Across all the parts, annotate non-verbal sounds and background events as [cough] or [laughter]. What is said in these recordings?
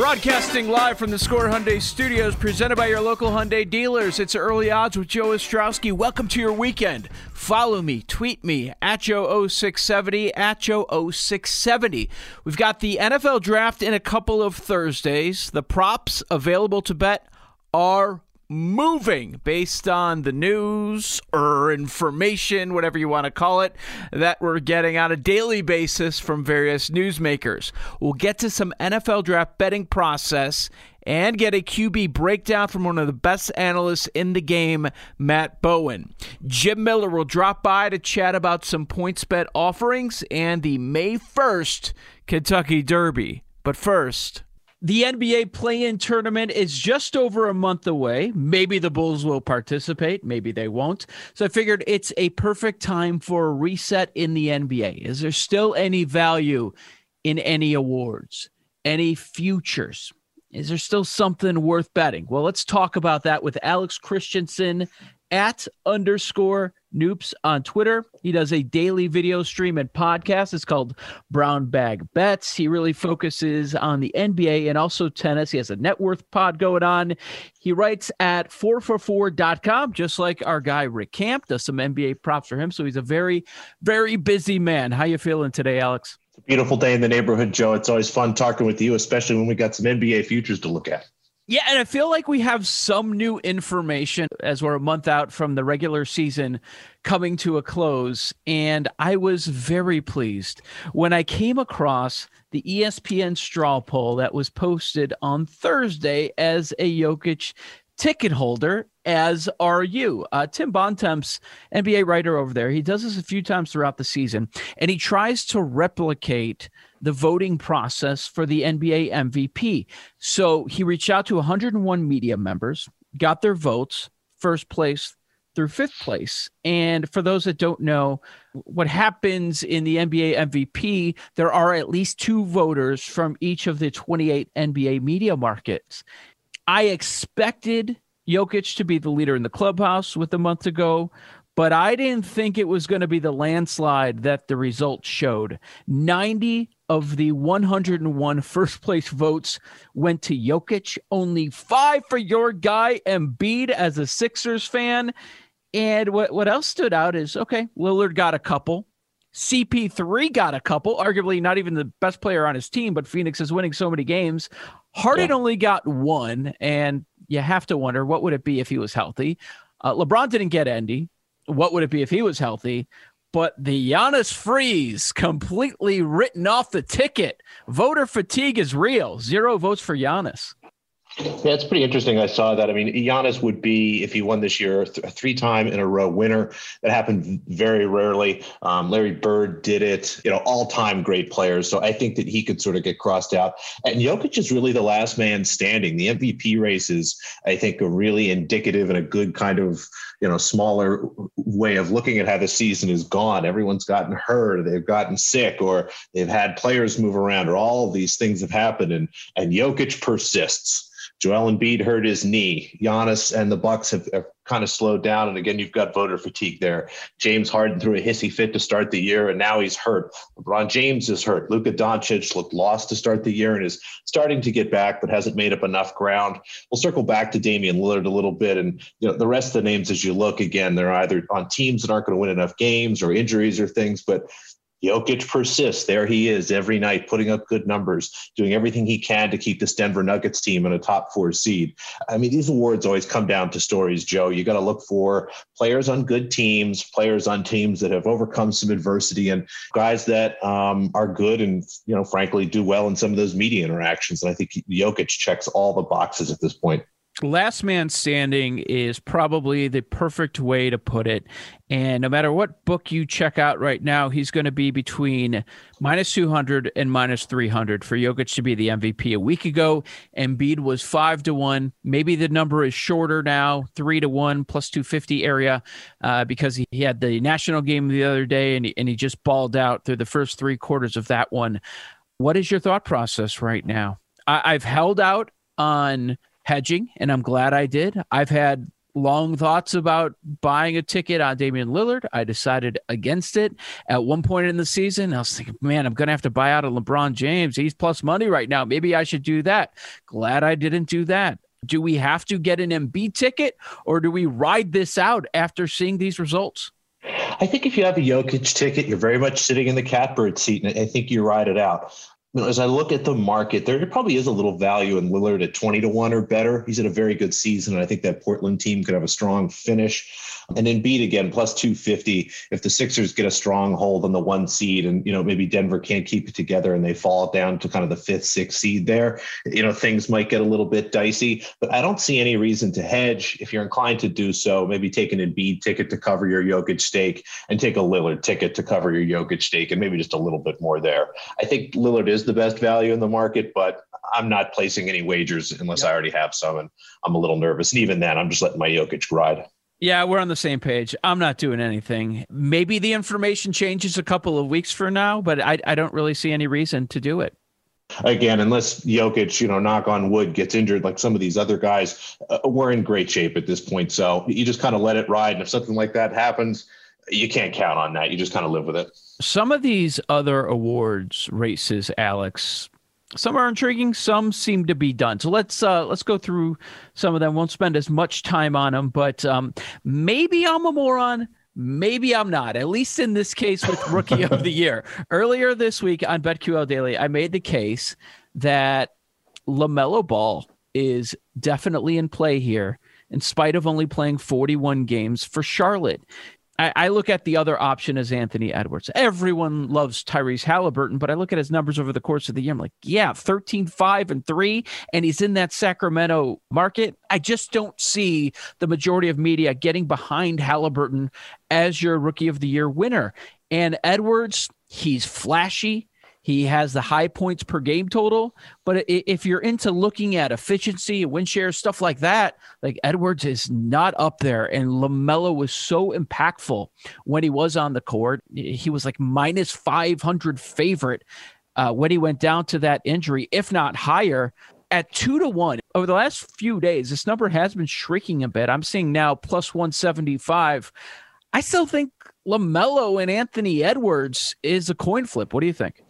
Broadcasting live from the Score Hyundai Studios, presented by your local Hyundai dealers. It's early odds with Joe Ostrowski. Welcome to your weekend. Follow me, tweet me at Joe0670 at Joe0670. We've got the NFL draft in a couple of Thursdays. The props available to bet are moving based on the news or information, whatever you want to call it, that we're getting on a daily basis from various newsmakers. We'll get to some NFL draft betting process and get a QB breakdown from one of the best analysts in the game, Matt Bowen. Jim Miller will drop by to chat about some PointsBet offerings and the May 1st Kentucky Derby. But first, the NBA play in tournament is just over a month away. Maybe the Bulls will participate, maybe they won't. So I figured it's a perfect time for a reset in the NBA. Is there still any value in any awards, any futures? Is there still something worth betting? Well, let's talk about that with Alex Christensen at underscore Noops on Twitter. He does a daily video stream and podcast. It's called Brown Bag Bets. He really focuses on the NBA and also tennis. He has a net worth pod going on. He writes at 4for4.com, just like our guy Rick Camp does some NBA props for him. So he's a very, very busy man. How you feeling today, Alex? It's a beautiful day in the neighborhood, Joe. It's always fun talking with you, especially when we got some NBA futures to look at. Yeah, and I feel like we have some new information as we're a month out from the regular season coming to a close. And I was very pleased when I came across the ESPN straw poll that was posted on Thursday as a Jokic ticket holder, as are you. Uh, Tim Bontemps, NBA writer over there, he does this a few times throughout the season, and he tries to replicate the voting process for the NBA MVP. So he reached out to 101 media members, got their votes, first place through fifth place. And for those that don't know, what happens in the NBA MVP, there are at least two voters from each of the 28 NBA media markets. I expected Jokic to be the leader in the clubhouse with a month to go, but I didn't think it was going to be the landslide that the results showed. 90 of the 101 [laughs] first place votes went to Jokic, only five for your guy Embiid as a Sixers fan. And what, what else stood out is okay, Lillard got a couple. CP3 got a couple, arguably not even the best player on his team, but Phoenix is winning so many games. Harden yeah. only got one, and you have to wonder what would it be if he was healthy. Uh, LeBron didn't get Andy. What would it be if he was healthy? but the Giannis freeze completely written off the ticket. Voter fatigue is real. Zero votes for Giannis. Yeah, it's pretty interesting. I saw that. I mean, Giannis would be, if he won this year, a three time in a row winner. That happened very rarely. Um, Larry Bird did it, you know, all time great players. So I think that he could sort of get crossed out. And Jokic is really the last man standing. The MVP races, I think, are really indicative and a good kind of, you know, smaller way of looking at how the season is gone. Everyone's gotten hurt, they've gotten sick, or they've had players move around, or all of these things have happened. And, and Jokic persists Joel Embiid hurt his knee. Giannis and the Bucks have, have kind of slowed down, and again, you've got voter fatigue there. James Harden threw a hissy fit to start the year, and now he's hurt. LeBron James is hurt. Luka Doncic looked lost to start the year and is starting to get back, but hasn't made up enough ground. We'll circle back to Damian Lillard a little bit, and you know the rest of the names as you look again, they're either on teams that aren't going to win enough games or injuries or things, but Jokic persists. There he is every night, putting up good numbers, doing everything he can to keep this Denver Nuggets team in a top four seed. I mean, these awards always come down to stories, Joe. You got to look for players on good teams, players on teams that have overcome some adversity, and guys that um, are good and, you know, frankly, do well in some of those media interactions. And I think Jokic checks all the boxes at this point. Last man standing is probably the perfect way to put it. And no matter what book you check out right now, he's going to be between minus 200 and minus 300 for Jokic to be the MVP. A week ago, Embiid was five to one. Maybe the number is shorter now, three to one plus 250 area, uh, because he, he had the national game the other day and he, and he just balled out through the first three quarters of that one. What is your thought process right now? I, I've held out on hedging, and I'm glad I did. I've had long thoughts about buying a ticket on Damian Lillard. I decided against it at one point in the season. I was thinking, man, I'm going to have to buy out of LeBron James. He's plus money right now. Maybe I should do that. Glad I didn't do that. Do we have to get an MB ticket or do we ride this out after seeing these results? I think if you have a Jokic ticket, you're very much sitting in the catbird seat, and I think you ride it out you know, as I look at the market, there probably is a little value in Lillard at 20 to 1 or better. He's had a very good season. And I think that Portland team could have a strong finish. And then Embiid again, plus 250. If the Sixers get a strong hold on the one seed and, you know, maybe Denver can't keep it together and they fall down to kind of the fifth, sixth seed there, you know, things might get a little bit dicey. But I don't see any reason to hedge. If you're inclined to do so, maybe take an Embiid ticket to cover your Jokic stake and take a Lillard ticket to cover your Jokic stake and maybe just a little bit more there. I think Lillard is the best value in the market, but I'm not placing any wagers unless yep. I already have some. And I'm a little nervous. And even then, I'm just letting my Jokic ride. Yeah, we're on the same page. I'm not doing anything. Maybe the information changes a couple of weeks from now, but I, I don't really see any reason to do it. Again, unless Jokic, you know, knock on wood, gets injured like some of these other guys, uh, we're in great shape at this point. So you just kind of let it ride. And if something like that happens, you can't count on that. You just kind of live with it. Some of these other awards races, Alex, some are intriguing some seem to be done so let's uh let's go through some of them won't spend as much time on them but um maybe i'm a moron maybe i'm not at least in this case with rookie of the year [laughs] earlier this week on betql daily i made the case that lamelo ball is definitely in play here in spite of only playing 41 games for Charlotte. I, I, look at the other option as Anthony Edwards. Everyone loves Tyrese Halliburton, but I look at his numbers over the course of the year. I'm like, yeah, 13, 5, and 3, and he's in that Sacramento market. I just don't see the majority of media getting behind Halliburton as your rookie of the year winner. And Edwards, he's flashy. He has the high points per game total. But if you're into looking at efficiency, win share, stuff like that, like Edwards is not up there. And LaMelo was so impactful when he was on the court. He was like minus 500 favorite uh, when he went down to that injury, if not higher. At two to one over the last few days, this number has been shrinking a bit. I'm seeing now plus 175. I still think LaMelo and Anthony Edwards is a coin flip. What do you think?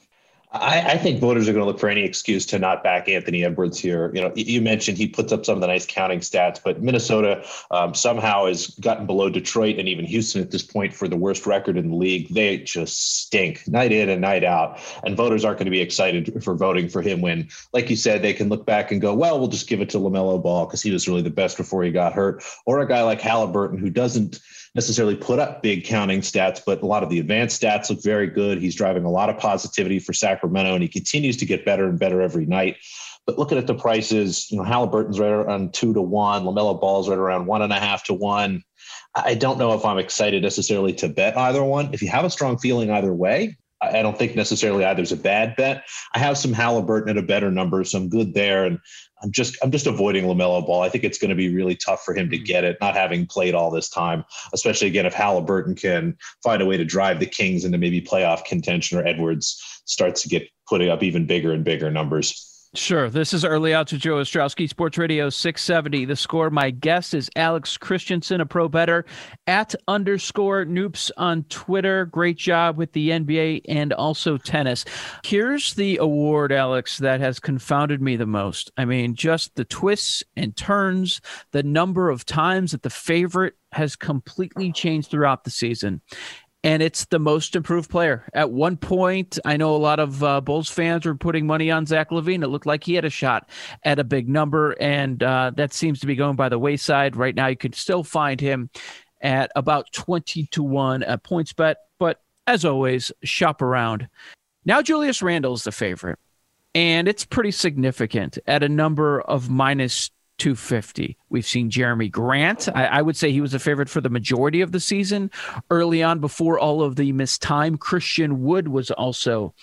I, I, think voters are going to look for any excuse to not back Anthony Edwards here. You know, you mentioned he puts up some of the nice counting stats, but Minnesota um, somehow has gotten below Detroit and even Houston at this point for the worst record in the league. They just stink night in and night out, and voters aren't going to be excited for voting for him when, like you said, they can look back and go, "Well, we'll just give it to Lamelo Ball because he was really the best before he got hurt," or a guy like Halliburton who doesn't necessarily put up big counting stats, but a lot of the advanced stats look very good. He's driving a lot of positivity for Sacramento, and he continues to get better and better every night. But looking at the prices, you know, Halliburton's right around two to one, LaMelo Ball's right around one and a half to one. I don't know if I'm excited necessarily to bet either one. If you have a strong feeling either way, I don't think necessarily either's a bad bet. I have some Halliburton at a better number, so I'm good there. And I'm just I'm just avoiding Lamelo Ball. I think it's going to be really tough for him to hmm. get it, not having played all this time. Especially again, if Halliburton can find a way to drive the Kings into maybe playoff contention, or Edwards starts to get putting up even bigger and bigger numbers. Sure. This is Early Odds to Joe Ostrowski, Sports Radio 670. The score. My guest is Alex Christensen, a pro better at underscore noops on Twitter. Great job with the NBA and also tennis. Here's the award, Alex, that has confounded me the most. I mean, just the twists and turns, the number of times that the favorite has completely changed throughout the season and it's the most improved player. At one point, I know a lot of uh, Bulls fans were putting money on Zach LaVine. It looked like he had a shot at a big number, and uh, that seems to be going by the wayside right now. You could still find him at about twenty to one at points bet, but as always, shop around. Now Julius Randle is the favorite, and it's pretty significant at a number of minus 250. We've seen Jerami Grant. I, I, would say he was a favorite for the majority of the season. Early on, before all of the missed time, Christian Wood was also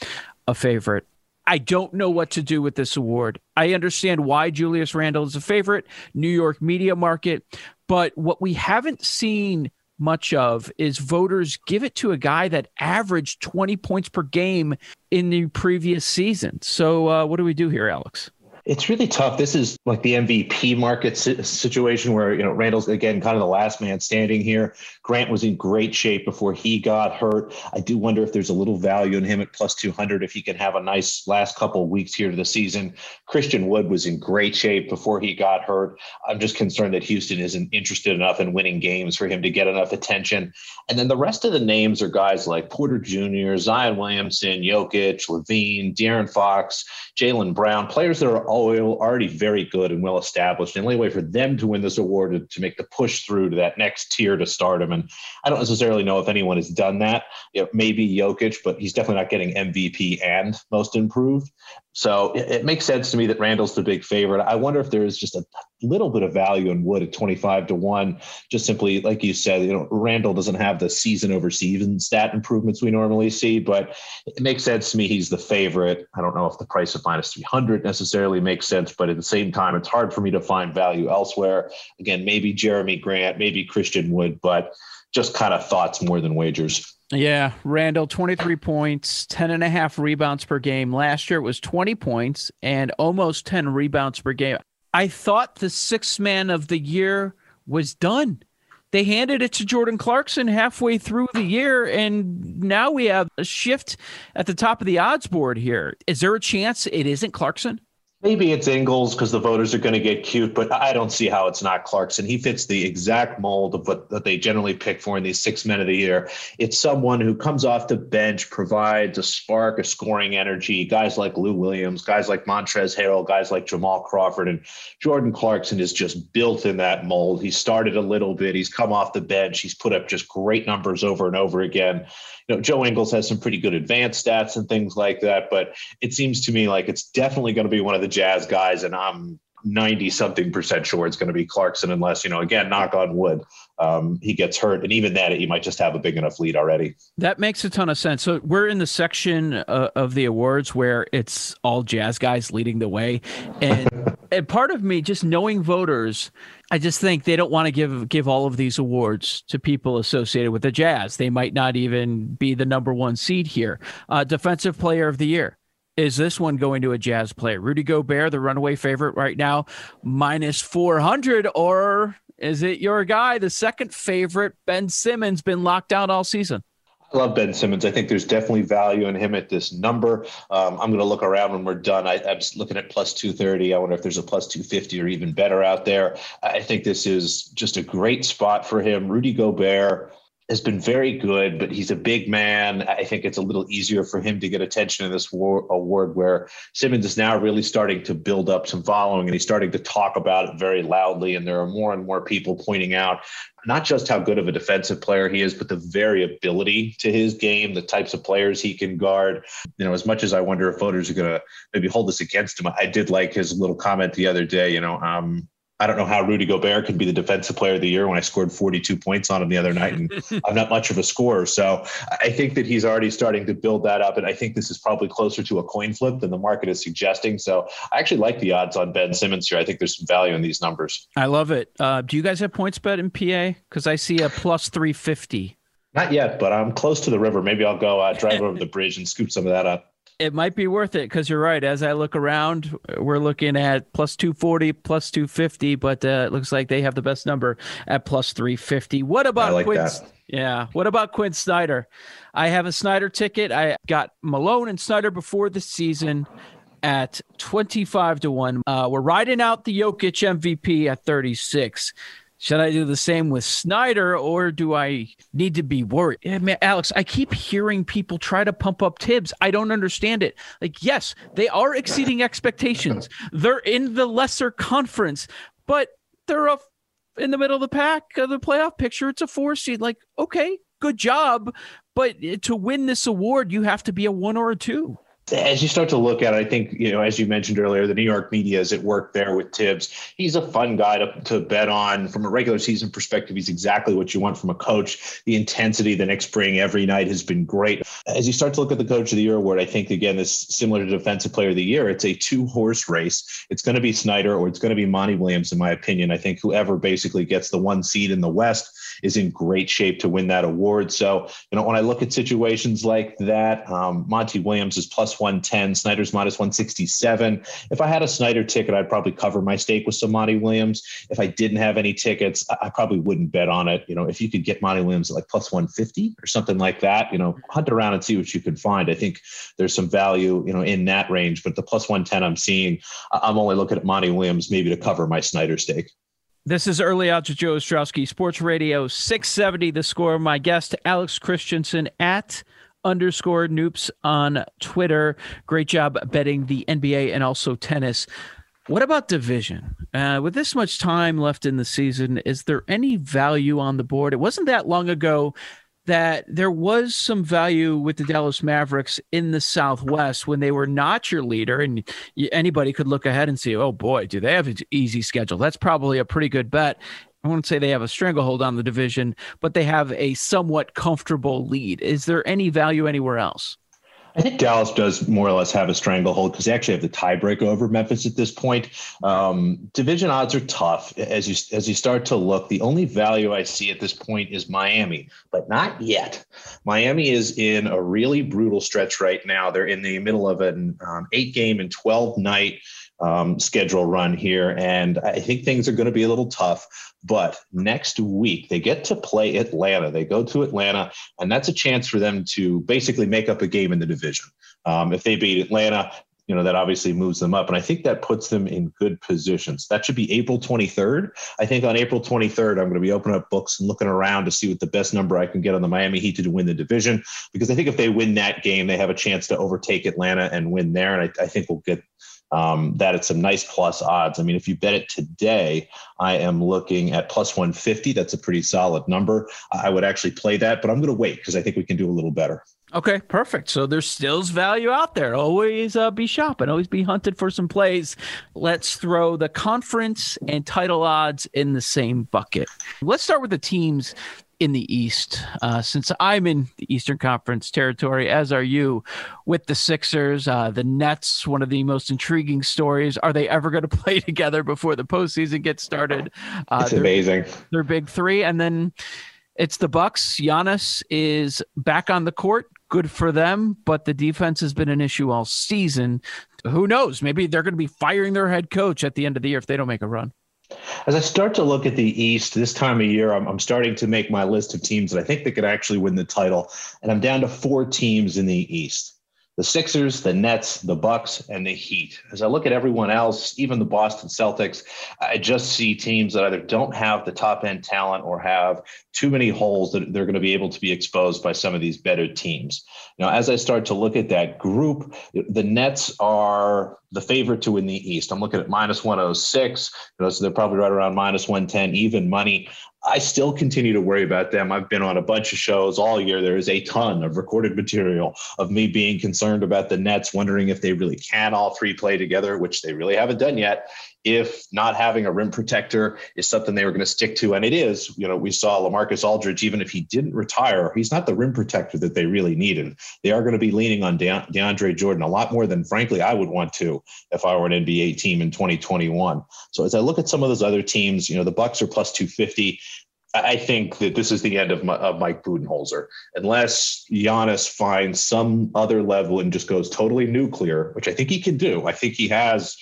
a favorite. I don't know what to do with this award. I understand why Julius Randle is a favorite, New York media market, but what we haven't seen much of is voters give it to a guy that averaged 20 points per game in the previous season. So, uh, what do we do here, Alex? It's really tough. This is like the MVP market situation where, you know, Randle's again kind of the last man standing here. Grant was in great shape before he got hurt. I do wonder if there's a little value in him at plus 200 if he can have a nice last couple of weeks here to the season. Christian Wood was in great shape before he got hurt. I'm just concerned that Houston isn't interested enough in winning games for him to get enough attention. And then the rest of the names are guys like Porter Jr., Zion Williamson, Jokic, LaVine, De'Aaron Fox, Jaylen Brown, players that are already very good and well established. The only way for them to win this award to make the push through to that next tier to stardom and I don't necessarily know if anyone has done that. You know, maybe Jokic, but he's definitely not getting MVP and most improved. So it, it, makes sense to me that Randle's the big favorite. I wonder if there is just a little bit of value in Wood at 25 to 1. Just simply, like you said, you know, Randle doesn't have the season over season stat improvements we normally see, but it makes sense to me he's the favorite. I don't know if the price of minus 300 necessarily makes sense, but at the same time, it's hard for me to find value elsewhere. Again, maybe Jerami Grant, maybe Christian Wood, but just kind of thoughts more than wagers. Yeah, Randle, 23 points, 10 and a half rebounds per game. Last year it was 20 points and almost 10 rebounds per game. I thought the sixth man of the year was done. They handed it to Jordan Clarkson halfway through the year, and now we have a shift at the top of the odds board here. Is there a chance it isn't Clarkson? Maybe it's Ingles because the voters are going to get cute, but I don't see how it's not Clarkson. He fits the exact mold of what that they generally pick for in these six men of the year. It's someone who comes off the bench, provides a spark, a scoring energy. Guys like Lou Williams, guys like Montrezl Harrell, guys like Jamal Crawford, and Jordan Clarkson is just built in that mold. He started a little bit. He's come off the bench. He's put up just great numbers over and over again you know, Joe Ingles has some pretty good advanced stats and things like that, but it seems to me like it's definitely going to be one of the Jazz guys, and I'm 90 something percent sure it's going to be Clarkson, unless, you know, again, knock on wood, um, he gets hurt. And even that, he might just have a big enough lead already. That makes a ton of sense. So we're in the section uh, of the awards where it's all jazz guys leading the way. And, [laughs] and part of me, just knowing voters, I just think they don't want to give give all of these awards to people associated with the Jazz. They might not even be the number one seed here. Uh, defensive Player of the Year is this one going to a Jazz player? Rudy Gobert, the runaway favorite right now, minus 400, or is it your guy, the second favorite, Ben Simmons, been locked out all season? I love Ben Simmons. I think there's definitely value in him at this number. Um, I'm going to look around when we're done. I, am looking at plus 230. I wonder if there's a plus 250 or even better out there. I think this is just a great spot for him. Rudy Gobert has been very good, but he's a big man. I think it's a little easier for him to get attention in this war, award where Simmons is now really starting to build up some following and he's starting to talk about it very loudly. And there are more and more people pointing out not just how good of a defensive player he is, but the variability to his game, the types of players he can guard. You know, as much as I wonder if voters are going to maybe hold this against him, I did like his little comment the other day. You know, um, I don't know how Rudy Gobert could be the defensive player of the year when I scored 42 points on him the other night, and [laughs] I'm not much of a scorer. So I think that he's already starting to build that up, and I think this is probably closer to a coin flip than the market is suggesting. So I actually like the odds on Ben Simmons here. I think there's some value in these numbers. I love it. Uh, do you guys have points bet in PA? Because I see a plus 350. Not yet, but I'm close to the river. Maybe I'll go uh, drive over the bridge and scoop some of that up. It might be worth it because you're right. As I look around, we're looking at plus 240, plus 250, but uh, it looks like they have the best number at plus 350. What about like Quin? that. Yeah. What about Quin Snyder? I have a Snyder ticket. I got Malone and Snyder before the season at 25 to 1. Uh, we're riding out the Jokic MVP at 36. Should I do the same with Snyder or do I need to be worried? Eh, man, Alex, I keep hearing people try to pump up Thibs. I don't understand it. Like, yes, they are exceeding expectations. They're in the lesser conference, but they're a, in the middle of the pack of the playoff picture. It's a four seed. Like, okay, good job. But eh, to win this award, you have to be a one or a two as you start to look at it, I think, you know, as you mentioned earlier, the New York media is at work there with Thibs. He's a fun guy to, to bet on from a regular season perspective. He's exactly what you want from a coach. The intensity the next spring every night has been great. As you start to look at the Coach of the Year award, I think, again, this similar to Defensive Player of the Year, it's a two horse race. It's going to be Snyder or it's going to be Monty Williams, in my opinion. I think whoever basically gets the one seed in the West is in great shape to win that award. So, you know, when I look at situations like that, um, Monty Williams is plus 110, Snyder's minus 167. If I had a Snyder ticket, I'd probably cover my stake with some Monty Williams. If I didn't have any tickets, I probably wouldn't bet on it. You know, if you could get Monty Williams at like plus 150 or something like that, you know, hunt around and see what you can find. I think there's some value, you know, in that range, but the plus 110 I'm seeing, I'm only looking at Monty Williams maybe to cover my Snyder stake. This is Early Odds with Joe Ostrowski, Sports Radio 670. The score. My guest, Alex Christensen at underscore Noops on Twitter. Great job betting the NBA and also tennis. What about division? Uh, with this much time left in the season, is there any value on the board? It wasn't that long ago that there was some value with the Dallas Mavericks in the Southwest when they were not your leader, and anybody could look ahead and see, oh boy, do they have an easy schedule? That's probably a pretty good bet. I won't say they have a stranglehold on the division, but they have a somewhat comfortable lead. Is there any value anywhere else? I think Dallas does more or less have a stranglehold because they actually have the tiebreaker over Memphis at this point. Um, division odds are tough as you as you start to look. The only value I see at this point is Miami, but not yet. Miami is in a really brutal stretch right now. They're in the middle of an um, eight game and twelve night um, schedule run here. And I think things are going to be a little tough. But next week, they get to play Atlanta. They go to Atlanta, and that's a chance for them to basically make up a game in the division. Um, if they beat Atlanta, you know that obviously moves them up and i think that puts them in good positions that should be april 23rd i think on april 23rd i'm going to be opening up books and looking around to see what the best number i can get on the miami heat to win the division because i think if they win that game they have a chance to overtake atlanta and win there and i, I think we'll get um, that at some nice plus odds. I mean, if you bet it today, I am looking at plus 150. That's a pretty solid number. I would actually play that, but I'm going to wait because I think we can do a little better. Okay, perfect. So there's still value out there. Always uh, be shopping, always be hunted for some plays. Let's throw the conference and title odds in the same bucket. Let's start with the teams in the East, uh, since I'm in the Eastern Conference territory, as are you, with the Sixers, uh, the Nets. One of the most intriguing stories. Are they ever going [laughs] to play together before the postseason gets started? Uh, it's amazing. They're big three, and then it's the Bucks. Giannis is back on the court. Good for them, but the defense has been an issue all season. Who knows? Maybe they're going to be firing their head coach at the end of the year if they don't make a run. As I start to look at the East this time of year, I'm, I'm, starting to make my list of teams that I think they could actually win the title, and I'm down to four teams in the East the Sixers, the Nets, the Bucks, and the Heat. As I look at everyone else, even the Boston Celtics, I just see teams that either don't have the top end talent or have too many holes that they're going to be able to be exposed by some of these better teams. Now, as I start to look at that group, the Nets are the favorite to win the East. I'm looking at minus 106. You know, so they're probably right around minus 110, even money. I still continue to worry about them. I've been on a bunch of shows all year. There is a ton of recorded material of me being concerned about the Nets, wondering if they really can all three play together, which they really haven't done yet if not having a rim protector is something they were going to stick to. And it is, you know, we saw Lamarcus Aldridge, even if he didn't retire, he's not the rim protector that they really needed. They are going to be leaning on De- DeAndre Jordan a lot more than, frankly, I would want to if I were an NBA team in 2021. So as I look at some of those other teams, you know, the Bucks are plus 250. I think that this is the end of, of Mike Budenholzer. Unless Giannis finds some other level and just goes totally nuclear, which I think he can do. I think he has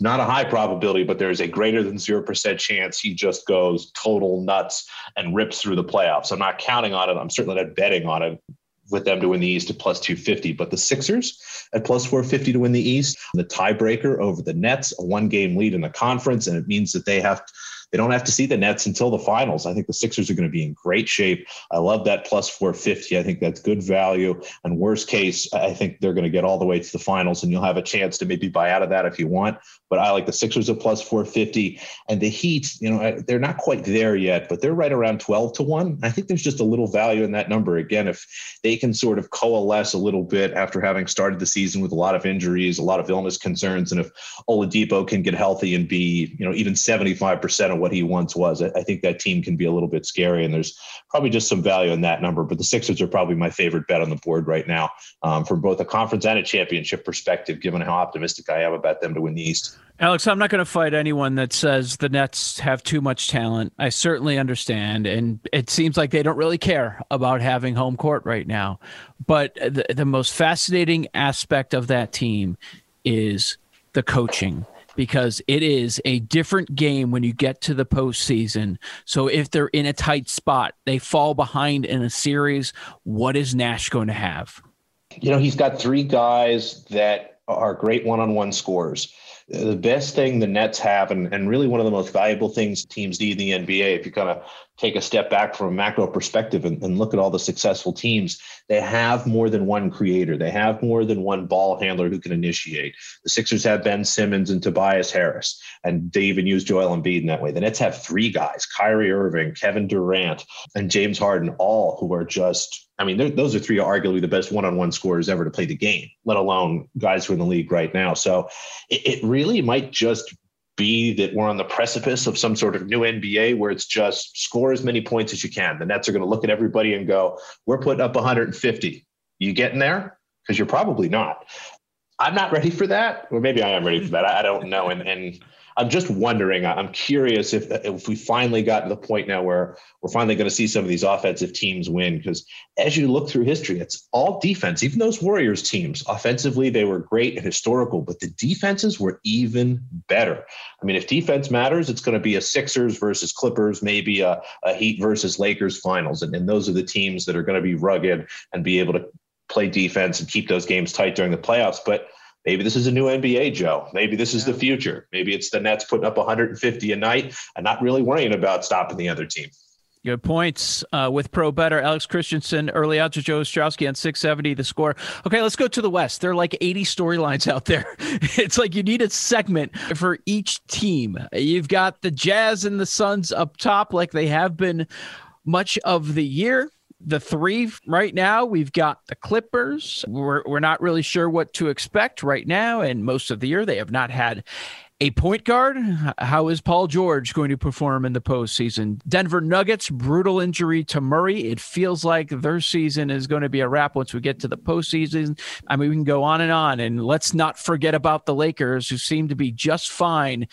not a high probability, but there's a greater than 0% chance he just goes total nuts and rips through the playoffs. I'm not counting on it. I'm certainly not betting on it with them to win the East at plus 250. But the Sixers at plus 450 to win the East, the tiebreaker over the Nets, a one game lead in the conference. And it means that they have they don't have to see the Nets until the finals. I think the Sixers are going to be in great shape. I love that plus 450. I think that's good value. And worst case, I think they're going to get all the way to the finals, and you'll have a chance to maybe buy out of that if you want. But I like the Sixers at plus 450. And the Heat, you know, they're not quite there yet, but they're right around 12 to 1. I think there's just a little value in that number. Again, if they can sort of coalesce a little bit after having started the season with a lot of injuries, a lot of illness concerns, and if Oladipo can get healthy and be, you know, even 75% of what he once was. I, think that team can be a little bit scary, and there's probably just some value in that number. But the Sixers are probably my favorite bet on the board right now um, from both a conference and a championship perspective, given how optimistic I am about them to win the East. Alex, I'm not going to fight anyone that says the Nets have too much talent. I certainly understand. And it seems like they don't really care about having home court right now. But the, the most fascinating aspect of that team is the coaching because it is a different game when you get to the postseason. So if they're in a tight spot, they fall behind in a series. What is Nash going to have? You know, he's got three guys that are great one on one scorers the best thing the Nets have, and, and really one of the most valuable things teams need in the NBA, if you kind of take a step back from a macro perspective and, and, look at all the successful teams, they have more than one creator. They have more than one ball handler who can initiate. The Sixers have Ben Simmons and Tobias Harris, and they even use Joel Embiid in that way. The Nets have three guys, Kyrie Irving, Kevin Durant, and James Harden, all who are just I mean, those are three arguably the best one-on-one scorers ever to play the game, let alone guys who are in the league right now. So it, it really might just be that we're on the precipice of some sort of new NBA where it's just score as many points as you can. The Nets are going to look at everybody and go, "We're putting up 150. You getting there?" Because you're probably not. I'm not ready for that, or maybe I am ready for that. I, I don't know. And and I'm just wondering. I'm curious if if we finally got to the point now where we're finally going to see some of these offensive teams win. Because as you look through history, it's all defense. Even those Warriors teams, offensively, they were great and historical, but the defenses were even better. I mean, if defense matters, it's going to be a Sixers versus Clippers, maybe a, a Heat versus Lakers finals, and, and those are the teams that are going to be rugged and be able to play defense and keep those games tight during the playoffs. But Maybe this is a new NBA, Joe. Maybe this is yeah. the future. Maybe it's the Nets putting up 150 a night and not really worrying about stopping the other team. Good points uh, with Pro Better. Alex Christensen, early odds to Joe Ostrowski on 670, the score. Okay, let's go to the West. There are like 80 storylines out there. [laughs] It's like you need a segment for each team. You've got the Jazz and the Suns up top, like they have been much of the year the three right now, we've got the Clippers. We're, we're not really sure what to expect right now. And most of the year, they have not had a point guard. How is Paul George going to perform in the postseason? Denver Nuggets, brutal injury to Murray. It feels like their season is going to be a wrap once we get to the postseason. I mean, we can go on and on. And let's not forget about the Lakers, who seem to be just fine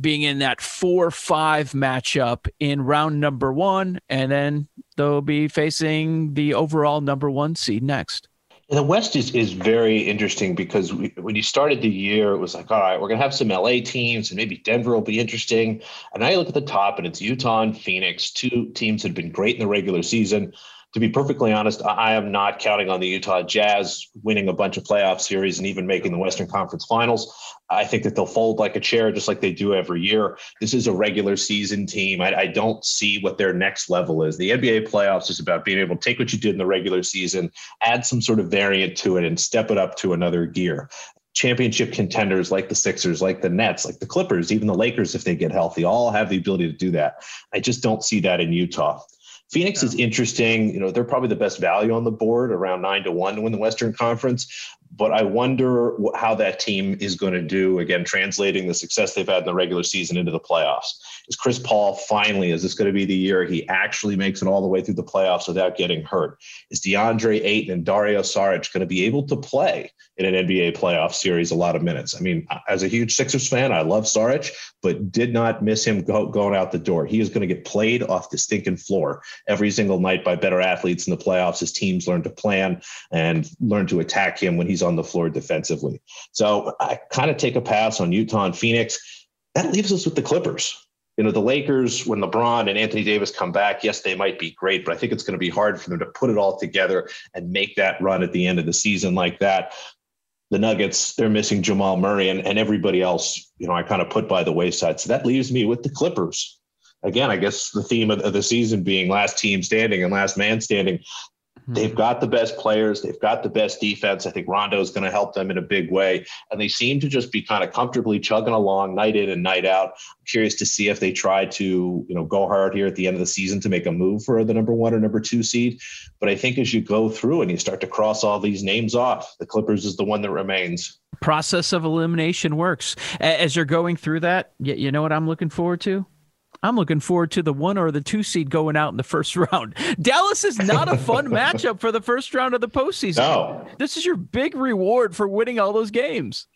being in that 4 5 matchup in round number one. And then they'll be facing the overall number one seed next. The West is, is very interesting because we, when you started the year, it was like, all right, we're going to have some LA teams and maybe Denver will be interesting. And I look at the top and it's Utah and Phoenix, two teams that have been great in the regular season to be perfectly honest, I am not counting on the Utah Jazz winning a bunch of playoff series and even making the Western Conference Finals. I think that they'll fold like a chair, just like they do every year. This is a regular season team. I, I, don't see what their next level is. The NBA playoffs is about being able to take what you did in the regular season, add some sort of variant to it, and step it up to another gear. Championship contenders like the Sixers, like the Nets, like the Clippers, even the Lakers, if they get healthy, all have the ability to do that. I just don't see that in Utah. Phoenix is interesting. You know, they're probably the best value on the board, around nine to one to win the Western Conference. But I wonder how that team is going to do again, translating the success they've had in the regular season into the playoffs. Is Chris Paul finally, is this going to be the year he actually makes it all the way through the playoffs without getting hurt? Is DeAndre Ayton and Dario Saric going to be able to play in an NBA playoff series a lot of minutes? I mean, as a huge Sixers fan, I love Saric, but did not miss him go, going out the door. He is going to get played off the stinking floor every single night by better athletes in the playoffs as teams learn to plan and learn to attack him when he's on the floor defensively. So I kind of take a pass on Utah and Phoenix. That leaves us with the Clippers. You know, the Lakers, when LeBron and Anthony Davis come back, yes, they might be great, but I think it's going to be hard for them to put it all together and make that run at the end of the season like that. The Nuggets, they're missing Jamal Murray and, and everybody else, you know, I kind of put by the wayside. So that leaves me with the Clippers again, I guess the theme of, of, the season being last team standing and last man standing. Mm-hmm. They've got the best players. They've got the best defense. I think Rondo is going to help them in a big way. And they seem to just be kind of comfortably chugging along night in and night out. I'm curious to see if they try to, you know, go hard here at the end of the season to make a move for the number one or number two seed. But I think as you go through and you start to cross all these names off, the Clippers is the one that remains. Process of elimination works. As you're going through that, you know what I'm looking forward to? I'm looking forward to the one or the two seed going out in the first [laughs] round. Dallas is not a fun matchup for the first round of the postseason. No. This is your big reward for winning all those games.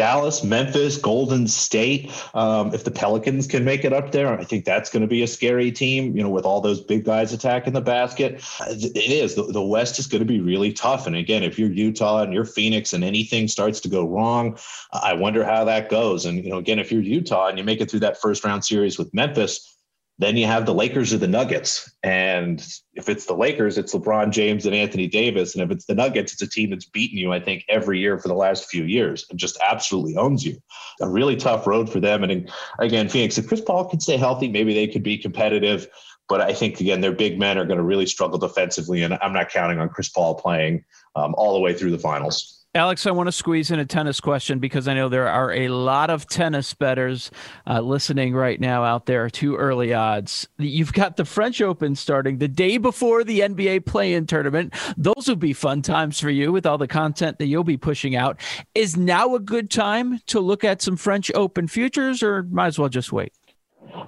Dallas, Memphis, Golden State. Um, if the Pelicans can make it up there, I think that's going to be a scary team, you know, with all those big guys attacking the basket. It is. The, the West is going to be really tough. And again, if you're Utah and you're Phoenix and anything starts to go wrong, I wonder how that goes. And, you know, again, if you're Utah and you make it through that first round series with Memphis, then you have the Lakers or the Nuggets. And if it's the Lakers, it's LeBron James and Anthony Davis. And if it's the Nuggets, it's a team that's beaten you, I think, every year for the last few years and just absolutely owns you. A really tough road for them. And again, Phoenix, if Chris Paul can stay healthy, maybe they could be competitive. But I think, again, their big men are going to really struggle defensively. And I'm not counting on Chris Paul playing um, all the way through the finals. Alex, I want to squeeze in a tennis question because I know there are a lot of tennis betters uh, listening right now out there. Too early odds. You've got the French Open starting the day before the NBA play-in tournament. Those will be fun times for you with all the content that you'll be pushing out. Is now a good time to look at some French Open futures, or might as well just wait?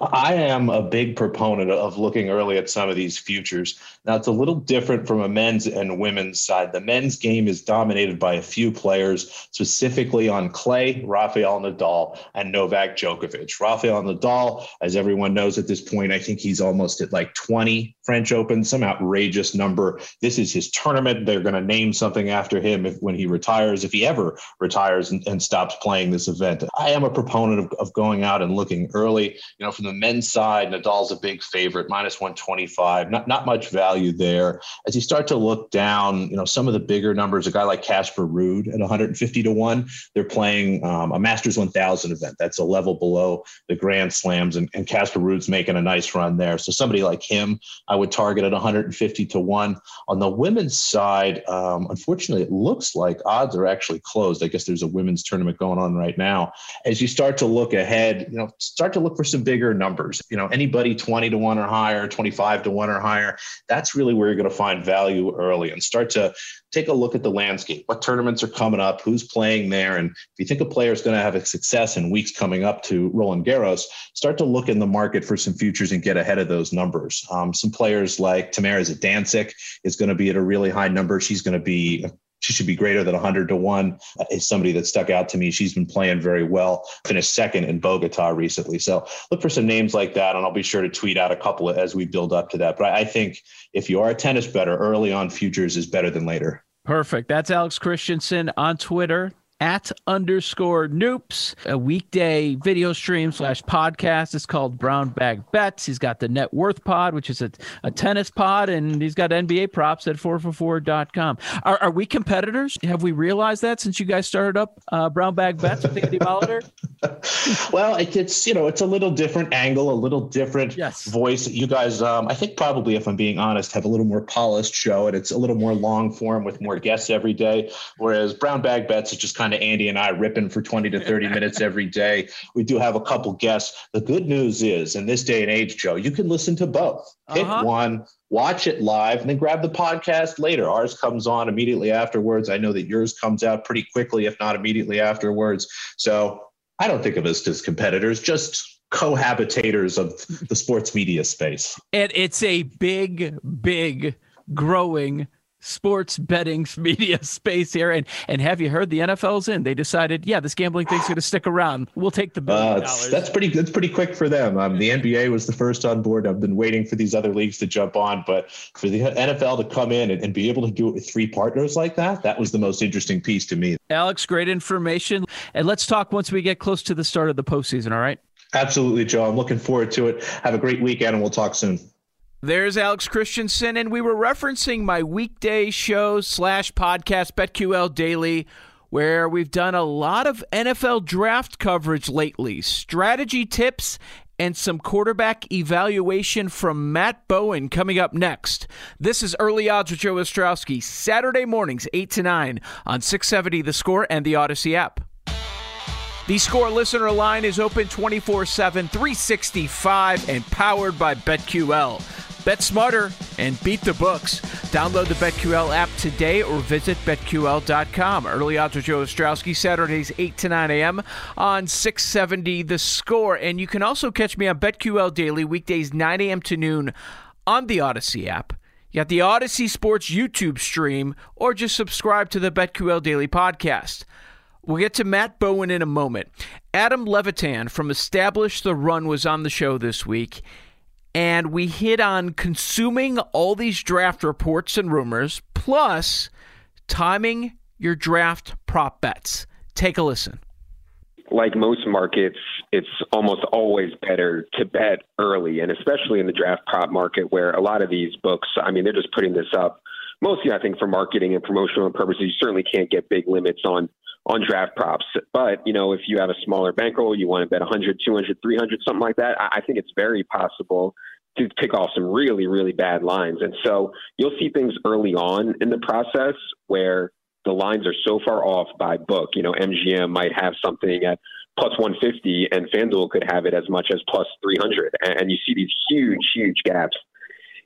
I am a big proponent of looking early at some of these futures. Now, it's a little different from a men's and women's side. The men's game is dominated by a few players, specifically on clay, Rafael Nadal and Novak Djokovic. Rafael Nadal, as everyone knows at this point, I think he's almost at like 20 French Open, some outrageous number. This is his tournament. They're going to name something after him if, when he retires, if he ever retires and, and stops playing this event. I am a proponent of, of going out and looking early. You know, from the men's side, Nadal's a big favorite, minus 125. Not not much value there. As you start to look down, you know, some of the bigger numbers, a guy like Casper Ruud at 150 to 1, they're playing um, a Masters 1000 event. That's a level below the Grand Slams, and, Casper Ruud's making a nice run there. So somebody like him, I would target at 150 to 1. On the women's side, um, unfortunately, it looks like odds are actually closed. I guess there's a women's tournament going on right now. As you start to look ahead, you know, start to look for some bigger numbers. You know, anybody 20 to 1 or higher, 25 to 1 or higher, that's really where you're going to find value early and start to take a look at the landscape. What tournaments are coming up? Who's playing there? And if you think a player is going to have a success in weeks coming up to Roland Garros, start to look in the market for some futures and get ahead of those numbers. Um, some players like Tamara Zidansek is going to be at a really high number. She's going to be she should be greater than 100 to 1 uh, is somebody that stuck out to me. She's been playing very well, finished second in Bogota recently. So look for some names like that, and I'll be sure to tweet out a couple as we build up to that. But I think if you are a tennis better, early on futures is better than later. Perfect. That's Alex Christensen on Twitter at underscore noops, a weekday video stream slash podcast. It's called Brown Bag Bets. He's got the Net Worth Pod, which is a, a tennis pod, and he's got NBA props at 4for4.com. Are, are we competitors? Have we realized that since you guys started up uh, Brown Bag Bets with Andy Molitor? [laughs] well, it, it's, you know, it's a little different angle, a little different yes. voice. You guys, um, I think probably, if I'm being honest, have a little more polished show, and it's a little more long form with more guests every day, whereas Brown Bag Bets is just kind to Andy and I ripping for 20 to 30 [laughs] minutes every day. We do have a couple guests. The good news is, in this day and age, Joe, you can listen to both. Pick uh-huh. one, watch it live, and then grab the podcast later. Ours comes on immediately afterwards. I know that yours comes out pretty quickly, if not immediately afterwards. So I don't think of us as competitors, just cohabitators of the sports media space. And it's a big, big, growing sports betting [laughs] media space here. And and have you heard the NFL's in? They decided, yeah, this gambling thing's going to stick around. We'll take the billion uh, dollars. That's pretty. That's pretty quick for them. Um, the NBA was the first on board. I've been waiting for these other leagues to jump on, but for the NFL to come in and, and be able to do it with three partners like that, that was the most interesting piece to me. Alex, great information. And let's talk once we get close to the start of the postseason. All right. Absolutely, Joe. I'm looking forward to it. Have a great weekend, and we'll talk soon. There's Alex Christensen, and we were referencing my weekday show slash podcast, BetQL Daily, where we've done a lot of NFL draft coverage lately, strategy tips, and some quarterback evaluation from Matt Bowen coming up next. This is Early Odds with Joe Ostrowski, Saturday mornings, 8 to 9 on 670 The Score and the Audacy app. The Score listener line is open 24 7, 365, and powered by BetQL. Bet smarter and beat the books. Download the BetQL app today or visit BetQL.com. Early odds with Joe Ostrowski, Saturdays 8 to 9 a.m. on 670 The Score. And you can also catch me on BetQL Daily, weekdays 9 a.m. to noon on the Audacy app. You got the Audacy Sports YouTube stream, or just subscribe to the BetQL Daily podcast. We'll get to Matt Bowen in a moment. Adam Levitan from Establish the Run was on the show this week and we hit on consuming all these draft reports and rumors, plus timing your draft prop bets. Take a listen. Like most markets, it's almost always better to bet early, and especially in the draft prop market where a lot of these books, I mean, they're just putting this up mostly, I think, for marketing and promotional purposes. You certainly can't get big limits on on draft props. But, you know, if you have a smaller bankroll, you want to bet 100, 200, 300, something like that, I think it's very possible to pick off some really, really bad lines. And so you'll see things early on in the process where the lines are so far off by book. You know, MGM might have something at plus 150 and FanDuel could have it as much as plus 300. And you see these huge, huge gaps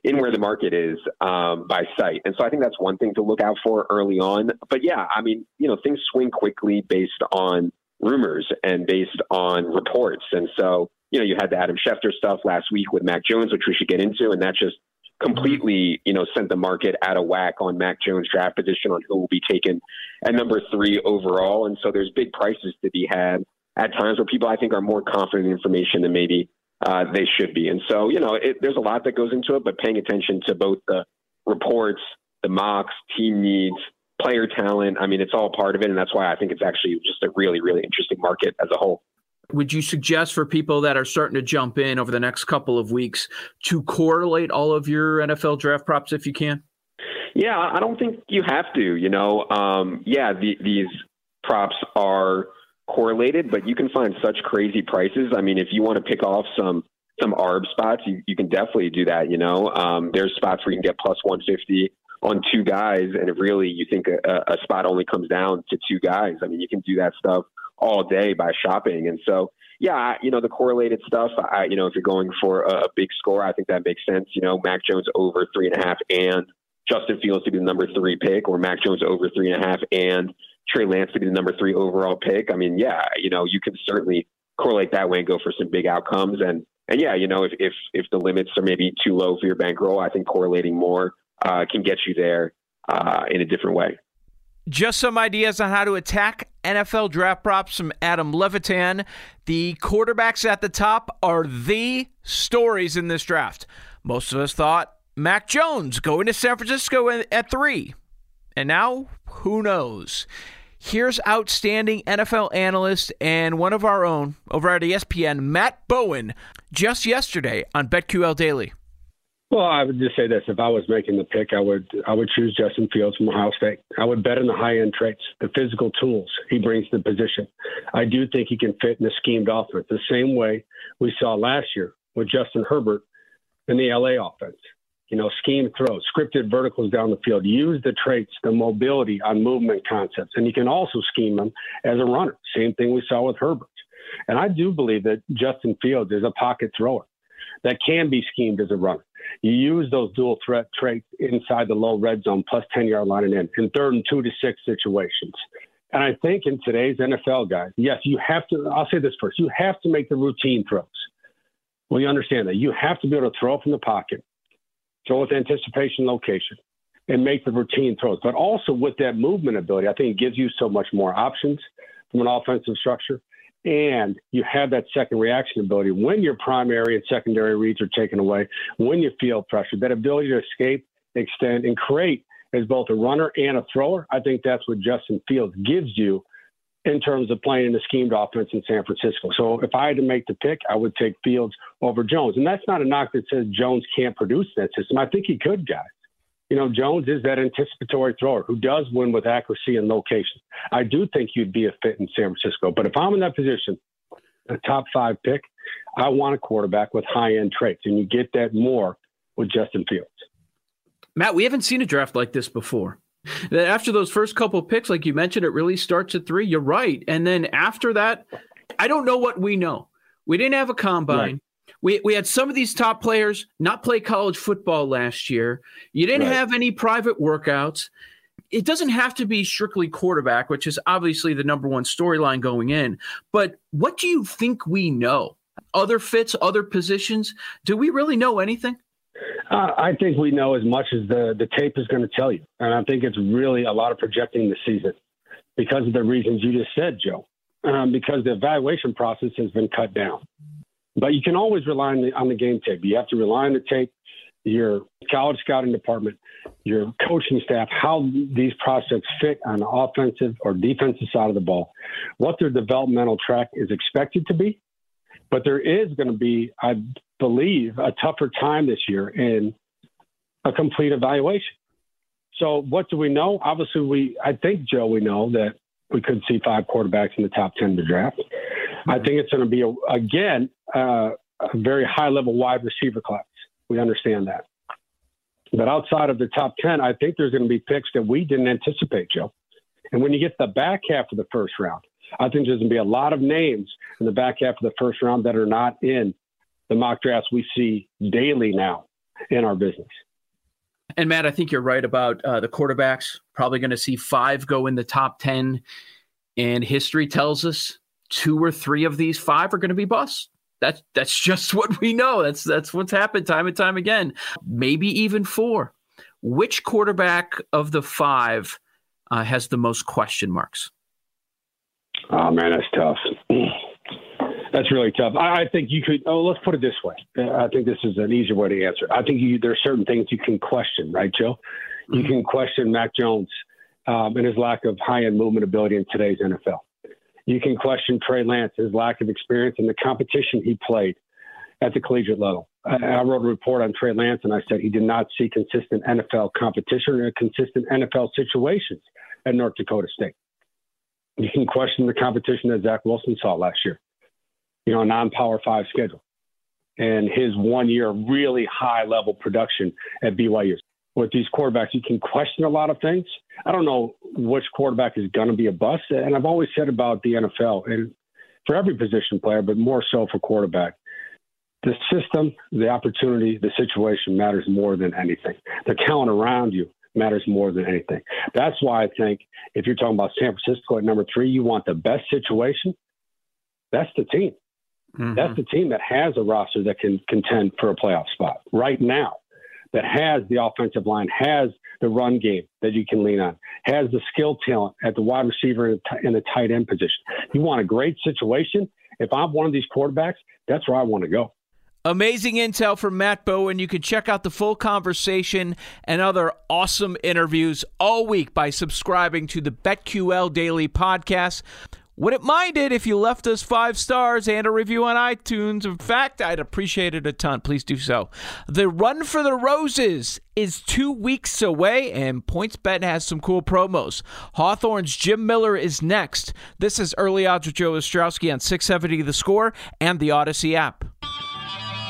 in where the market is um, by site. And so I think that's one thing to look out for early on. But yeah, I mean, you know, things swing quickly based on rumors and based on reports. And so, you know, you had the Adam Schefter stuff last week with Mac Jones, which we should get into, and that just completely, you know, sent the market out of whack on Mac Jones' draft position on who will be taken at number three overall. And so there's big prices to be had at times where people I think are more confident in information than maybe uh, they should be. And so, you know, it, there's a lot that goes into it, but paying attention to both the reports, the mocks, team needs, player talent. I mean, it's all part of it. And that's why I think it's actually just a really, really interesting market as a whole. Would you suggest for people that are starting to jump in over the next couple of weeks to correlate all of your NFL draft props if you can? Yeah, I don't think you have to. You know, um, yeah, the, these props are correlated, but you can find such crazy prices. I mean, if you want to pick off some some ARB spots, you, you can definitely do that. You know, um, there's spots where you can get plus 150 on two guys, and if really you think a, a spot only comes down to two guys, I mean, you can do that stuff all day by shopping. And so, yeah, you know, the correlated stuff, I, you know, if you're going for a, a big score, I think that makes sense. You know, Mac Jones over three and a half and Justin Fields to be the number three pick, or Mac Jones over three and a half and Trey Lance to be the number three overall pick. I mean, yeah, you know, you can certainly correlate that way and go for some big outcomes. And and yeah, you know, if if if the limits are maybe too low for your bankroll, I think correlating more uh, can get you there uh, in a different way. Just some ideas on how to attack NFL draft props from Adam Levitan. The quarterbacks at the top are the stories in this draft. Most of us thought Mac Jones going to San Francisco at three. And now, who knows? Here's outstanding NFL analyst and one of our own over at ESPN, Matt Bowen, just yesterday on BetQL Daily. Well, I would just say this: if I was making the pick, I would I would choose Justin Fields from Ohio State. I would bet on the high end traits, the physical tools he brings to the position. I do think he can fit in the schemed offense the same way we saw last year with Justin Herbert in the LA offense. You know, scheme throws, scripted verticals down the field. Use the traits, the mobility on movement concepts. And you can also scheme them as a runner. Same thing we saw with Herbert. And I do believe that Justin Fields is a pocket thrower that can be schemed as a runner. You use those dual threat traits inside the low red zone plus 10 yard line and in, in third and two to six situations. And I think in today's NFL, guys, yes, you have to, I'll say this first, you have to make the routine throws. Well, you understand that. You have to be able to throw from the pocket, throw with anticipation location, and make the routine throws. But also with that movement ability, I think it gives you so much more options from an offensive structure and you have that second reaction ability when your primary and secondary reads are taken away, when you feel pressure, that ability to escape, extend, and create as both a runner and a thrower. I think that's what Justin Fields gives you in terms of playing in the schemed offense in San Francisco. So if I had to make the pick, I would take Fields over Jones. And that's not a knock that says Jones can't produce that system. I think he could, guys you know, Jones is that anticipatory thrower who does win with accuracy and location. I do think you'd be a fit in San Francisco. But if I'm in that position, a top five pick, I want a quarterback with high end traits. And you get that more with Justin Fields. Matt, we haven't seen a draft like this before. After those first couple picks, like you mentioned, it really starts at three. You're right. And then after that, I don't know what we know. We didn't have a combine. Right. We, we had some of these top players not play college football last year. You didn't right. have any private workouts. It doesn't have to be strictly quarterback, which is obviously the number one storyline going in. But what do you think we know? Other fits, other positions? Do we really know anything? Uh, I think we know as much as the, the tape is going to tell you. And I think it's really a lot of projecting the season because of the reasons you just said, Joe, um, because the evaluation process has been cut down. But you can always rely on the, on the game tape. You have to rely on the tape, your college scouting department, your coaching staff, how these prospects fit on the offensive or defensive side of the ball, what their developmental track is expected to be. But there is going to be, I believe, a tougher time this year in a complete evaluation. So what do we know? Obviously, we I think Joe, we know that we could see five quarterbacks in the top ten of the draft. I think it's going to be a, again uh, a very high level wide receiver class. We understand that. But outside of the top 10, I think there's going to be picks that we didn't anticipate, Joe. And when you get the back half of the first round, I think there's going to be a lot of names in the back half of the first round that are not in the mock drafts we see daily now in our business. And Matt, I think you're right about uh, the quarterbacks. Probably going to see five go in the top 10. And history tells us two or three of these five are going to be busts. That's that's just [laughs] what we know. That's that's what's happened time and time again. Maybe even four. Which quarterback of the five uh, has the most question marks? Oh man, that's tough. [clears throat] That's really tough. I, I think you could. Oh, let's put it this way. I think this is an easier way to answer. I think you, there are certain things you can question, right, Joe? You mm-hmm. can question Mac Jones um, and his lack of high-end movement ability in today's NFL. You can question Trey Lance, his lack of experience and the competition he played at the collegiate level. I, I wrote a report on Trey Lance and I said he did not see consistent NFL competition or consistent NFL situations at North Dakota State. You can question the competition that Zach Wilson saw last year, you know, a non power five schedule and his one year really high level production at BYU with these quarterbacks, you can question a lot of things. I don't know which quarterback is going to be a bust. And I've always said about the NFL, and for every position player, but more so for quarterback, the system, the opportunity, the situation matters more than anything. The talent around you matters more than anything. That's why I think if you're talking about San Francisco at number three, you want the best situation. That's the team. Mm-hmm. That's the team that has a roster that can contend for a playoff spot right now that has the offensive line, has the run game that you can lean on, has the skill talent at the wide receiver and the tight end position. You want a great situation. If I'm one of these quarterbacks, that's where I want to go. Amazing intel from Matt Bowen. You can check out the full conversation and other awesome interviews all week by subscribing to the BetQL Daily Podcast. Wouldn't mind it if you left us five stars and a review on iTunes. In fact, I'd appreciate it a ton. Please do so. The Run for the Roses is two weeks away, and PointsBet has some cool promos. Hawthorne's Jim Miller is next. This is Early Odds with Joe Ostrowski on 670 The Score and the Audacy app.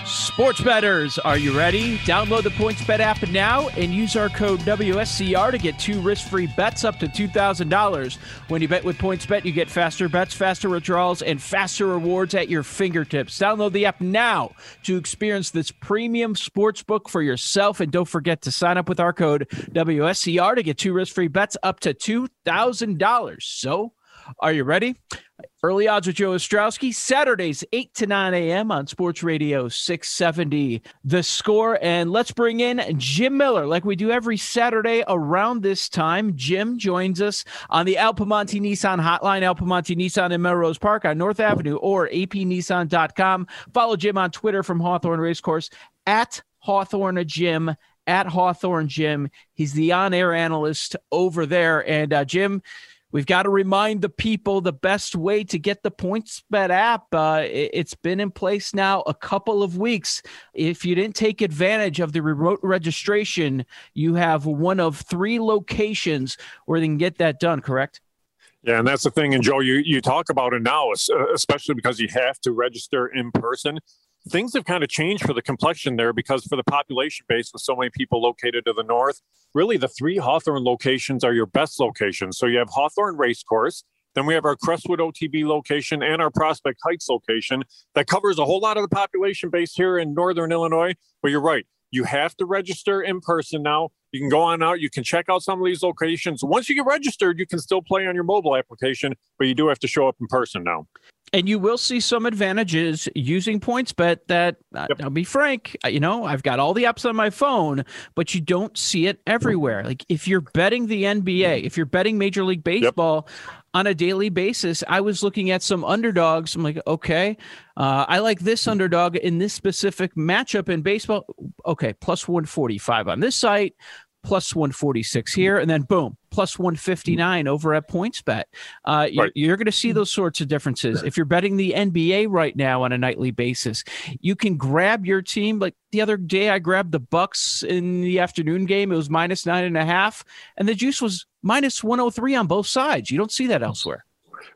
Sports betters, are you ready? Download the PointsBet app now and use our code WSCR to get two risk-free bets up to $2,000. When you bet with PointsBet, you get faster bets, faster withdrawals, and faster rewards at your fingertips. Download the app now to experience this premium sports book for yourself. And don't forget to sign up with our code WSCR to get two risk-free bets up to $2,000. So, are you ready? Early odds with Joe Ostrowski, Saturdays, 8 to 9 a.m. on Sports Radio 670. The score. And let's bring in Jim Miller, like we do every Saturday around this time. Jim joins us on the Al Piemonte Nissan hotline, Al Piemonte Nissan in Melrose Park on North Avenue or apnissan.com. Follow Jim on Twitter from Hawthorne Racecourse at Hawthorne Jim at Hawthorne Jim. He's the on air analyst over there. And uh, Jim, We've got to remind the people the best way to get the PointsBet app. Uh, it, has been in place now a couple of weeks. If you didn't take advantage of the remote registration, you have one of three locations where they can get that done, correct? Yeah, and that's the thing. And Joe, you, you talk about it now, especially because you have to register in person things have kind of changed for the complexion there because for the population base with so many people located to the north, really the three Hawthorne locations are your best locations. So you have Hawthorne Racecourse, then we have our Crestwood OTB location and our Prospect Heights location that covers a whole lot of the population base here in northern Illinois. But you're right, you have to register in person now. You can go on out, you can check out some of these locations. Once you get registered, you can still play on your mobile application, but you do have to show up in person now and you will see some advantages using PointsBet that uh, yep. I'll be frank, uh, you know, I've got all the apps on my phone, but you don't see it everywhere. Like if you're betting the NBA, if you're betting Major League Baseball yep. on a daily basis, I was looking at some underdogs. I'm like, okay, uh, I like this underdog in this specific matchup in baseball. Okay, plus 145 on this site, plus 146 here, and then boom, plus 159 over at PointsBet. Uh, you're, right. you're going to see those sorts of differences. If you're betting the NBA right now on a nightly basis, you can grab your team. Like the other day, I grabbed the Bucks in the afternoon game. It was minus nine and a half, and the juice was minus 103 on both sides. You don't see that elsewhere.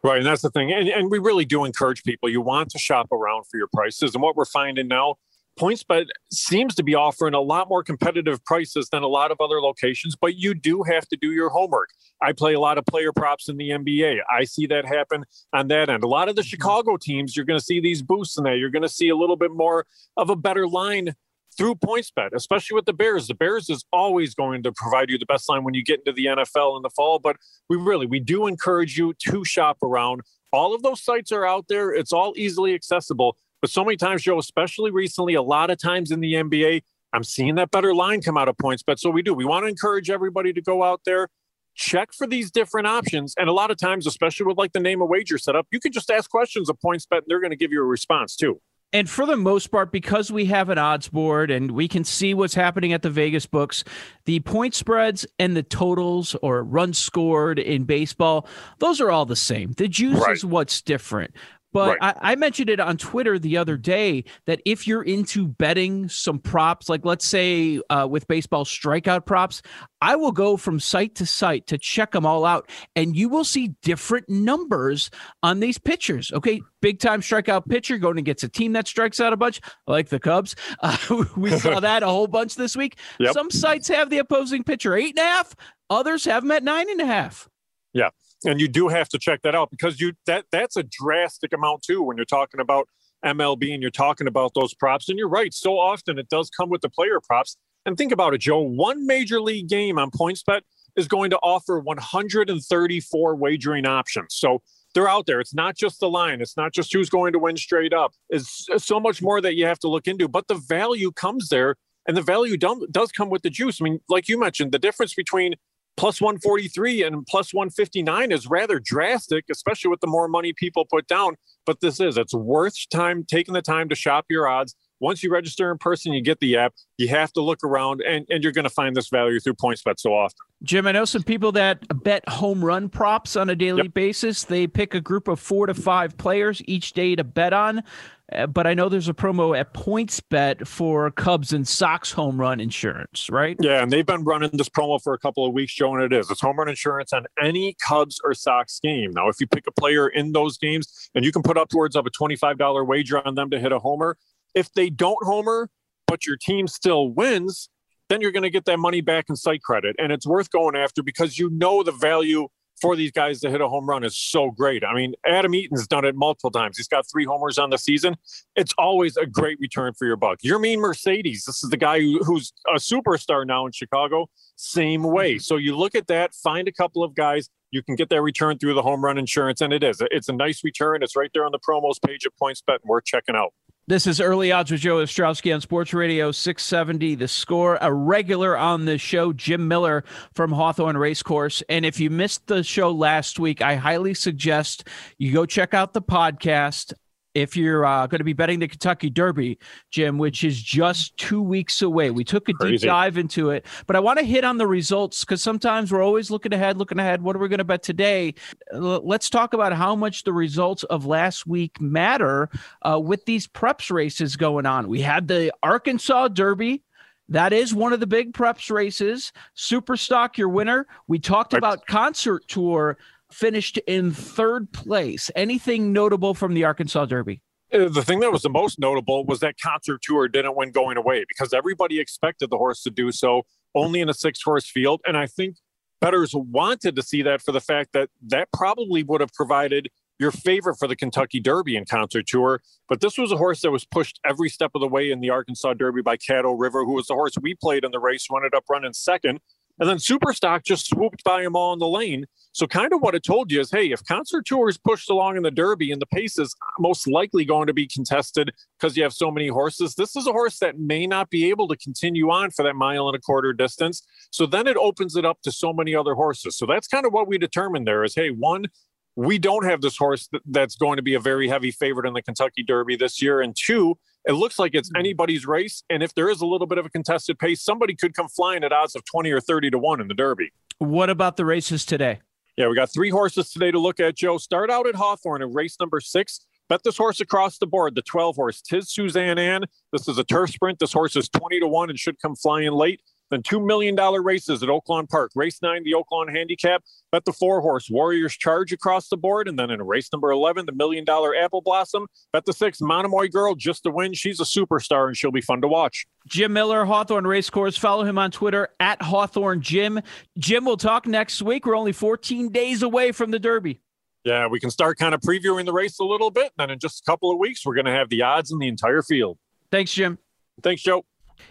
Right, and that's the thing. And, and we really do encourage people. You want to shop around for your prices. And what we're finding now PointsBet seems to be offering a lot more competitive prices than a lot of other locations, but you do have to do your homework. I play a lot of player props in the NBA. I see that happen on that end. A lot of the mm-hmm. Chicago teams, you're going to see these boosts in that. You're going to see a little bit more of a better line through PointsBet, especially with the Bears. The Bears is always going to provide you the best line when you get into the NFL in the fall, but we really we do encourage you to shop around. All of those sites are out there. It's all easily accessible. But so many times, Joe, especially recently, a lot of times in the NBA, I'm seeing that better line come out of PointsBet. So we do. We want to encourage everybody to go out there, check for these different options. And a lot of times, especially with like the name of wager setup, you can just ask questions of PointsBet and they're going to give you a response too. And for the most part, because we have an odds board and we can see what's happening at the Vegas books, the point spreads and the totals or runs scored in baseball, those are all the same. The juice right. is what's different. But right. I, I, mentioned it on Twitter the other day that if you're into betting some props, like let's say uh, with baseball strikeout props, I will go from site to site to check them all out, and you will see different numbers on these pitchers. Okay, big time strikeout pitcher going against a team that strikes out a bunch, like the Cubs. [laughs] Uh, we saw [laughs] that a whole bunch this week. Yep. Some sites have the opposing pitcher eight and a half, others have them at nine and a half. Yeah and you do have to check that out because you that that's a drastic amount too when you're talking about MLB and you're talking about those props. And you're right, so often it does come with the player props. And think about it, Joe. One major league game on PointsBet is going to offer 134 wagering options. So they're out there. It's not just the line. It's not just who's going to win straight up. It's so much more that you have to look into. But the value comes there, and the value does come with the juice. I mean, like you mentioned, the difference between plus 143 and plus 159 is rather drastic, especially with the more money people put down. But this is, it's worth time taking the time to shop your odds. Once you register in person, you get the app. You have to look around, and, and you're going to find this value through PointsBet so often. Jim, I know some people that bet home run props on a daily yep. basis. They pick a group of four to five players each day to bet on. Uh, but I know there's a promo at PointsBet for Cubs and Sox home run insurance, right? Yeah, and they've been running this promo for a couple of weeks, showing it is. It's home run insurance on any Cubs or Sox game. Now, if you pick a player in those games and you can put upwards of a $25 wager on them to hit a homer, If they don't homer, but your team still wins, then you're going to get that money back in site credit. And it's worth going after because you know the value for these guys to hit a home run is so great. I mean, Adam Eaton's done it multiple times. He's got three homers on the season. It's always a great return for your buck. Yermin Mercedes, this is the guy who, who's a superstar now in Chicago. Same way. Mm-hmm. So you look at that, find a couple of guys. You can get that return through the home run insurance, and it is. It's a nice return. It's right there on the promos page at PointsBet, and we're checking out. This is Early Odds with Joe Ostrowski on Sports Radio 670. The score, a regular on the show, Jim Miller from Hawthorne Racecourse. And if you missed the show last week, I highly suggest you go check out the podcast if you're uh, going to be betting the Kentucky Derby, Jim, which is just two weeks away. We took a Crazy. deep dive into it, but I want to hit on the results because sometimes we're always looking ahead, looking ahead. What are we going to bet today? Let's talk about how much the results of last week matter uh, with these preps races going on. We had the Arkansas Derby. That is one of the big preps races. Super Stock, your winner. We talked about concert tour finished in third place. Anything notable from the Arkansas Derby? Uh, the thing that was the most notable was that concert tour didn't win going away because everybody expected the horse to do so only in a six horse field. And I think bettors wanted to see that for the fact that that probably would have provided your favorite for the Kentucky Derby and concert tour. But this was a horse that was pushed every step of the way in the Arkansas Derby by Caddo River, who was the horse we played in the race, who ended up running second. And then Super Stock just swooped by him all in the lane. So, kind of what it told you is hey, if Concert Tour is pushed along in the Derby and the pace is most likely going to be contested because you have so many horses, this is a horse that may not be able to continue on for that mile and a quarter distance. So, then it opens it up to so many other horses. So, that's kind of what we determined there is hey, one, we don't have this horse that's going to be a very heavy favorite in the Kentucky Derby this year. And two, it looks like it's hmm. anybody's race. And if there is a little bit of a contested pace, somebody could come flying at odds of 20 or 30 to 1 in the Derby. What about the races today? Yeah, we got three horses today to look at, Joe. Start out at Hawthorne in race number six. Bet this horse across the board, the 12 horse, Tis Suzanne Ann. This is a turf sprint. This horse is 20 to 1 and should come flying late. Then $2 million races at Oaklawn Park. Race nine, the Oaklawn Handicap. Bet the four horse Warriors Charge across the board. And then in race number 11, the million dollar Apple Blossom. Bet the six Monomoy Girl just to win. She's a superstar and she'll be fun to watch. Jim Miller, Hawthorne Racecourse. Follow him on Twitter at Hawthorne Jim. Jim, we'll talk next week. We're only 14 days away from the Derby. Yeah, we can start kind of previewing the race a little bit. Then in just a couple of weeks, we're going to have the odds in the entire field. Thanks, Jim. Thanks, Joe.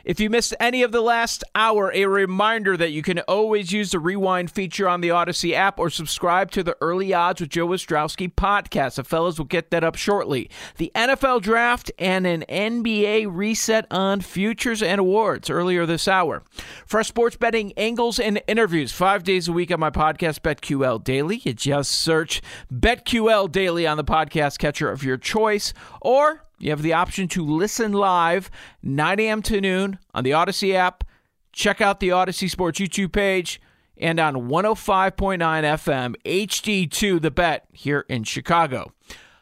If you missed any of the last hour, a reminder that you can always use the rewind feature on the Audacy app or subscribe to the Early Odds with Joe Ostrowski podcast. The fellas will get that up shortly. The NFL draft and an NBA reset on futures and awards earlier this hour. For sports betting angles and interviews, five days a week on my podcast, BetQL Daily. You just search BetQL Daily on the podcast catcher of your choice or you have the option to listen live 9 a.m. to noon on the Audacy app. Check out the Audacy Sports YouTube page and on 105.9 FM HD2 The Bet here in Chicago.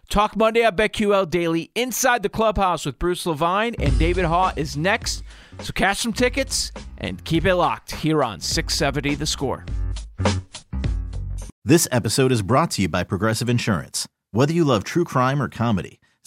Talk Monday at BetQL Daily inside the clubhouse with Bruce Levine and David Haugh is next. So cash some tickets and keep it locked here on 670 The Score. This episode is brought to you by Progressive Insurance. Whether you love true crime or comedy,